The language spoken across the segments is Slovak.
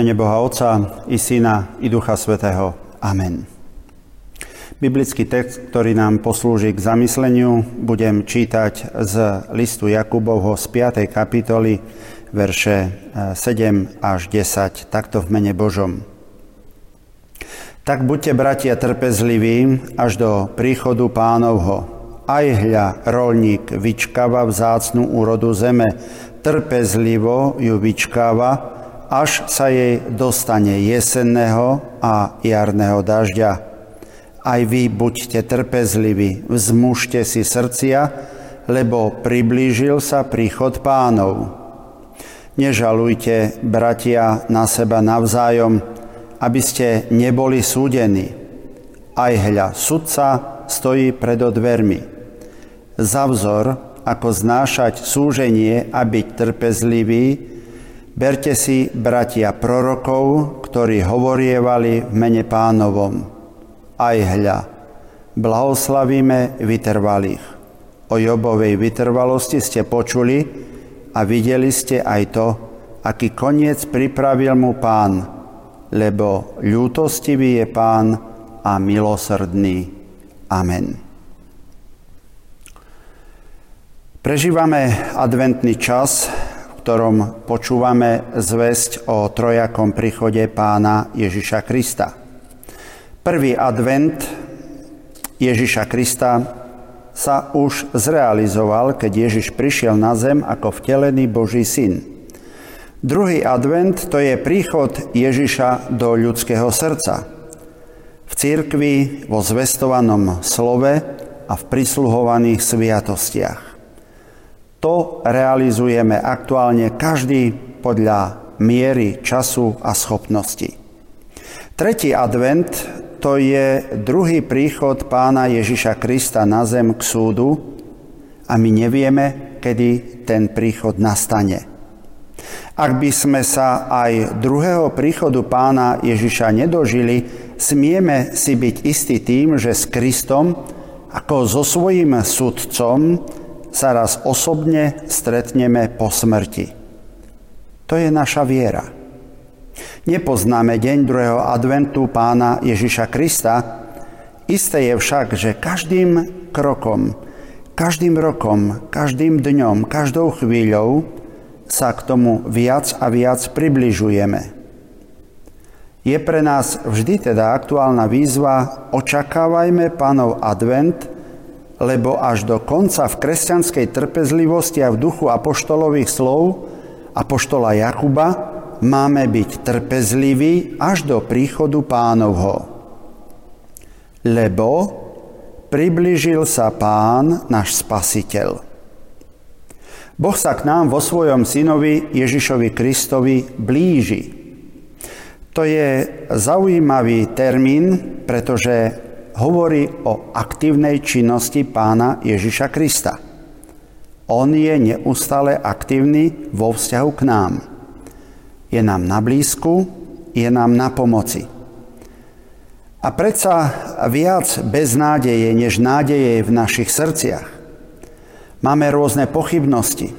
Mene Boha Otca i Syna i Ducha Svetého. Amen. Biblický text, ktorý nám poslúži k zamysleniu, budem čítať z listu Jakubovho z 5. kapitoly, verše 7 eh, až 10, takto v mene Božom. Tak buďte, bratia, trpezliví až do príchodu pánovho. Aj hľa, rolník vyčkáva vzácnú úrodu zeme, trpezlivo ju vyčkáva, až sa jej dostane jesenného a jarného dažďa. Aj vy buďte trpezliví, vzmužte si srdcia, lebo priblížil sa príchod pánov. Nežalujte, bratia, na seba navzájom, aby ste neboli súdení. Aj hľa, sudca stojí pred odvermi. Za vzor, ako znášať súženie a byť trpezlivý, Berte si, bratia, prorokov, ktorí hovorievali v mene pánovom. Aj hľa, blahoslavíme vytrvalých. O Jobovej vytrvalosti ste počuli a videli ste aj to, aký koniec pripravil mu pán, lebo ľútostivý je pán a milosrdný. Amen. Prežívame adventný čas, ktorom počúvame zväzť o trojakom príchode pána Ježiša Krista. Prvý advent Ježiša Krista sa už zrealizoval, keď Ježiš prišiel na zem ako vtelený Boží syn. Druhý advent to je príchod Ježiša do ľudského srdca. V církvi, vo zvestovanom slove a v prisluhovaných sviatostiach. To realizujeme aktuálne každý podľa miery času a schopnosti. Tretí advent to je druhý príchod pána Ježiša Krista na zem k súdu a my nevieme, kedy ten príchod nastane. Ak by sme sa aj druhého príchodu pána Ježiša nedožili, smieme si byť istí tým, že s Kristom ako so svojím sudcom sa raz osobne stretneme po smrti. To je naša viera. Nepoznáme deň druhého adventu pána Ježiša Krista, isté je však, že každým krokom, každým rokom, každým dňom, každou chvíľou sa k tomu viac a viac približujeme. Je pre nás vždy teda aktuálna výzva očakávajme pánov advent – lebo až do konca v kresťanskej trpezlivosti a v duchu apoštolových slov apoštola Jakuba máme byť trpezliví až do príchodu pánovho. Lebo priblížil sa pán, náš spasiteľ. Boh sa k nám vo svojom synovi Ježišovi Kristovi blíži. To je zaujímavý termín, pretože hovorí o aktívnej činnosti pána Ježiša Krista. On je neustále aktívny vo vzťahu k nám. Je nám na blízku, je nám na pomoci. A predsa viac beznádeje, než nádeje v našich srdciach. Máme rôzne pochybnosti.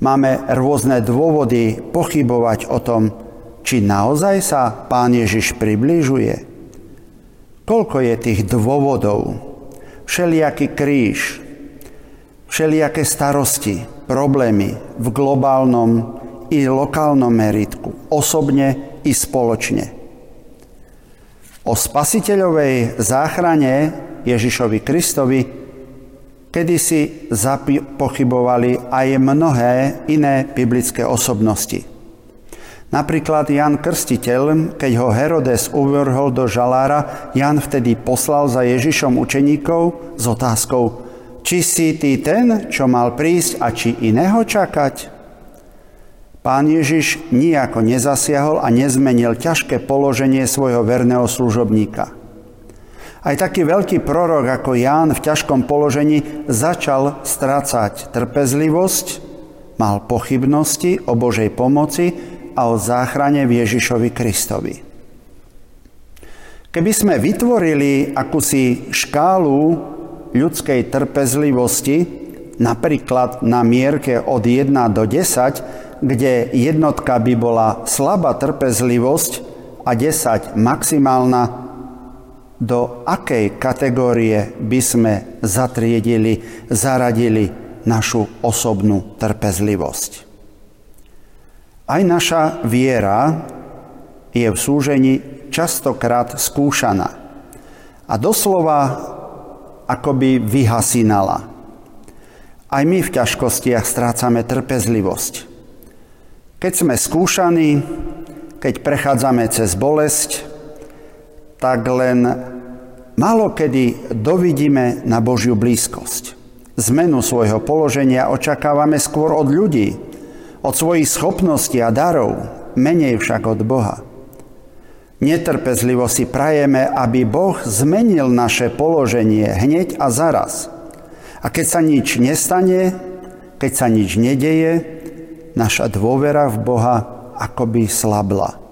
Máme rôzne dôvody pochybovať o tom, či naozaj sa Pán Ježiš približuje Koľko je tých dôvodov? Všelijaký kríž, všelijaké starosti, problémy v globálnom i lokálnom meritku, osobne i spoločne. O spasiteľovej záchrane Ježišovi Kristovi kedysi zapochybovali aj mnohé iné biblické osobnosti. Napríklad Jan Krstiteľ, keď ho Herodes uvrhol do žalára, Jan vtedy poslal za Ježišom učeníkov s otázkou, či si ty ten, čo mal prísť a či iného čakať? Pán Ježiš nijako nezasiahol a nezmenil ťažké položenie svojho verného služobníka. Aj taký veľký prorok ako Ján v ťažkom položení začal strácať trpezlivosť, mal pochybnosti o Božej pomoci a o záchrane v Ježišovi Kristovi. Keby sme vytvorili akúsi škálu ľudskej trpezlivosti, napríklad na mierke od 1 do 10, kde jednotka by bola slabá trpezlivosť a 10 maximálna, do akej kategórie by sme zatriedili, zaradili našu osobnú trpezlivosť. Aj naša viera je v súžení častokrát skúšaná a doslova akoby vyhasínala. Aj my v ťažkostiach strácame trpezlivosť. Keď sme skúšaní, keď prechádzame cez bolesť, tak len málo kedy dovidíme na Božiu blízkosť. Zmenu svojho položenia očakávame skôr od ľudí, od svojich schopností a darov, menej však od Boha. Netrpezlivo si prajeme, aby Boh zmenil naše položenie hneď a zaraz. A keď sa nič nestane, keď sa nič nedeje, naša dôvera v Boha akoby slabla.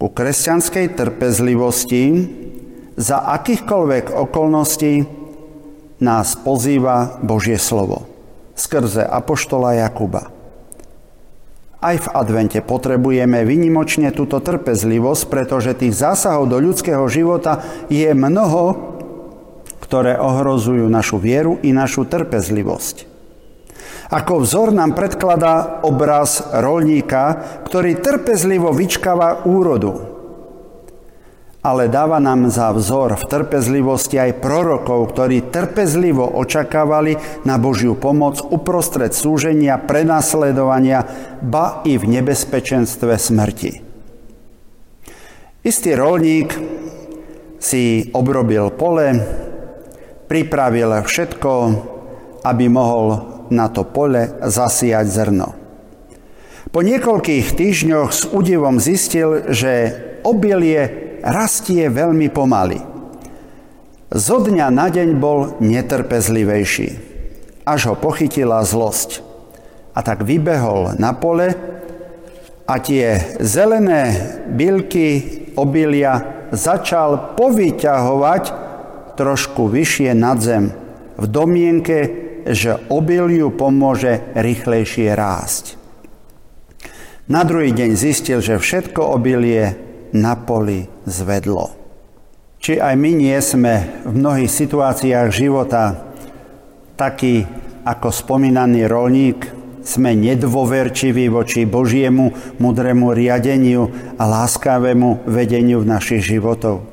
Ku kresťanskej trpezlivosti za akýchkoľvek okolností nás pozýva Božie slovo skrze Apoštola Jakuba. Aj v advente potrebujeme vynimočne túto trpezlivosť, pretože tých zásahov do ľudského života je mnoho, ktoré ohrozujú našu vieru i našu trpezlivosť. Ako vzor nám predkladá obraz rolníka, ktorý trpezlivo vyčkáva úrodu. Ale dáva nám za vzor v trpezlivosti aj prorokov, ktorí trpezlivo očakávali na Božiu pomoc uprostred súženia, prenasledovania, ba i v nebezpečenstve smrti. Istý rolník si obrobil pole, pripravil všetko, aby mohol na to pole zasiať zrno. Po niekoľkých týždňoch s údivom zistil, že obilie rastie veľmi pomaly. Zo dňa na deň bol netrpezlivejší, až ho pochytila zlosť. A tak vybehol na pole a tie zelené bylky obilia začal povyťahovať trošku vyššie nad zem v domienke, že obiliu pomôže rýchlejšie rásť. Na druhý deň zistil, že všetko obilie na poli zvedlo. Či aj my nie sme v mnohých situáciách života takí ako spomínaný rolník, sme nedôverčiví voči Božiemu mudrému riadeniu a láskavému vedeniu v našich životov.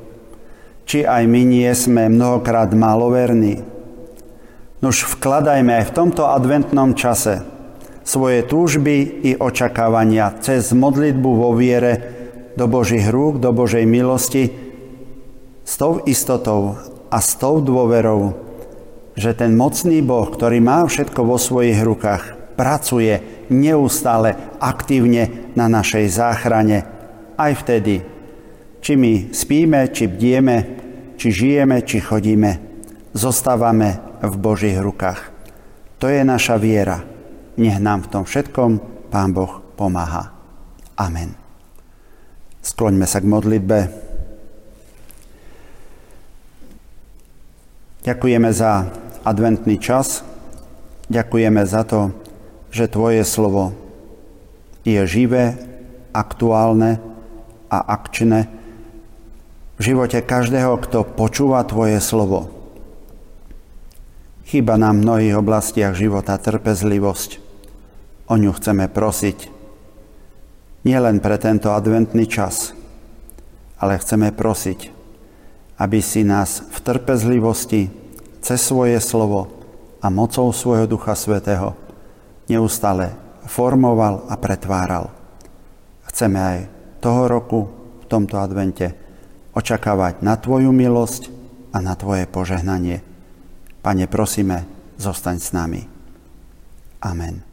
Či aj my nie sme mnohokrát maloverní, Nož vkladajme aj v tomto adventnom čase svoje túžby i očakávania cez modlitbu vo viere do Božích rúk, do Božej milosti s tou istotou a s tou dôverou, že ten mocný Boh, ktorý má všetko vo svojich rukách, pracuje neustále aktívne na našej záchrane aj vtedy, či my spíme, či bdieme, či žijeme, či chodíme. Zostávame v Božích rukách. To je naša viera. Nech nám v tom všetkom Pán Boh pomáha. Amen. Skloňme sa k modlitbe. Ďakujeme za adventný čas. Ďakujeme za to, že Tvoje slovo je živé, aktuálne a akčné v živote každého, kto počúva Tvoje slovo. Chýba nám v mnohých oblastiach života trpezlivosť. O ňu chceme prosiť. Nielen pre tento adventný čas, ale chceme prosiť, aby si nás v trpezlivosti cez svoje slovo a mocou svojho Ducha Svetého neustále formoval a pretváral. Chceme aj toho roku v tomto advente očakávať na Tvoju milosť a na Tvoje požehnanie. Pane, prosíme, zostaň s nami. Amen.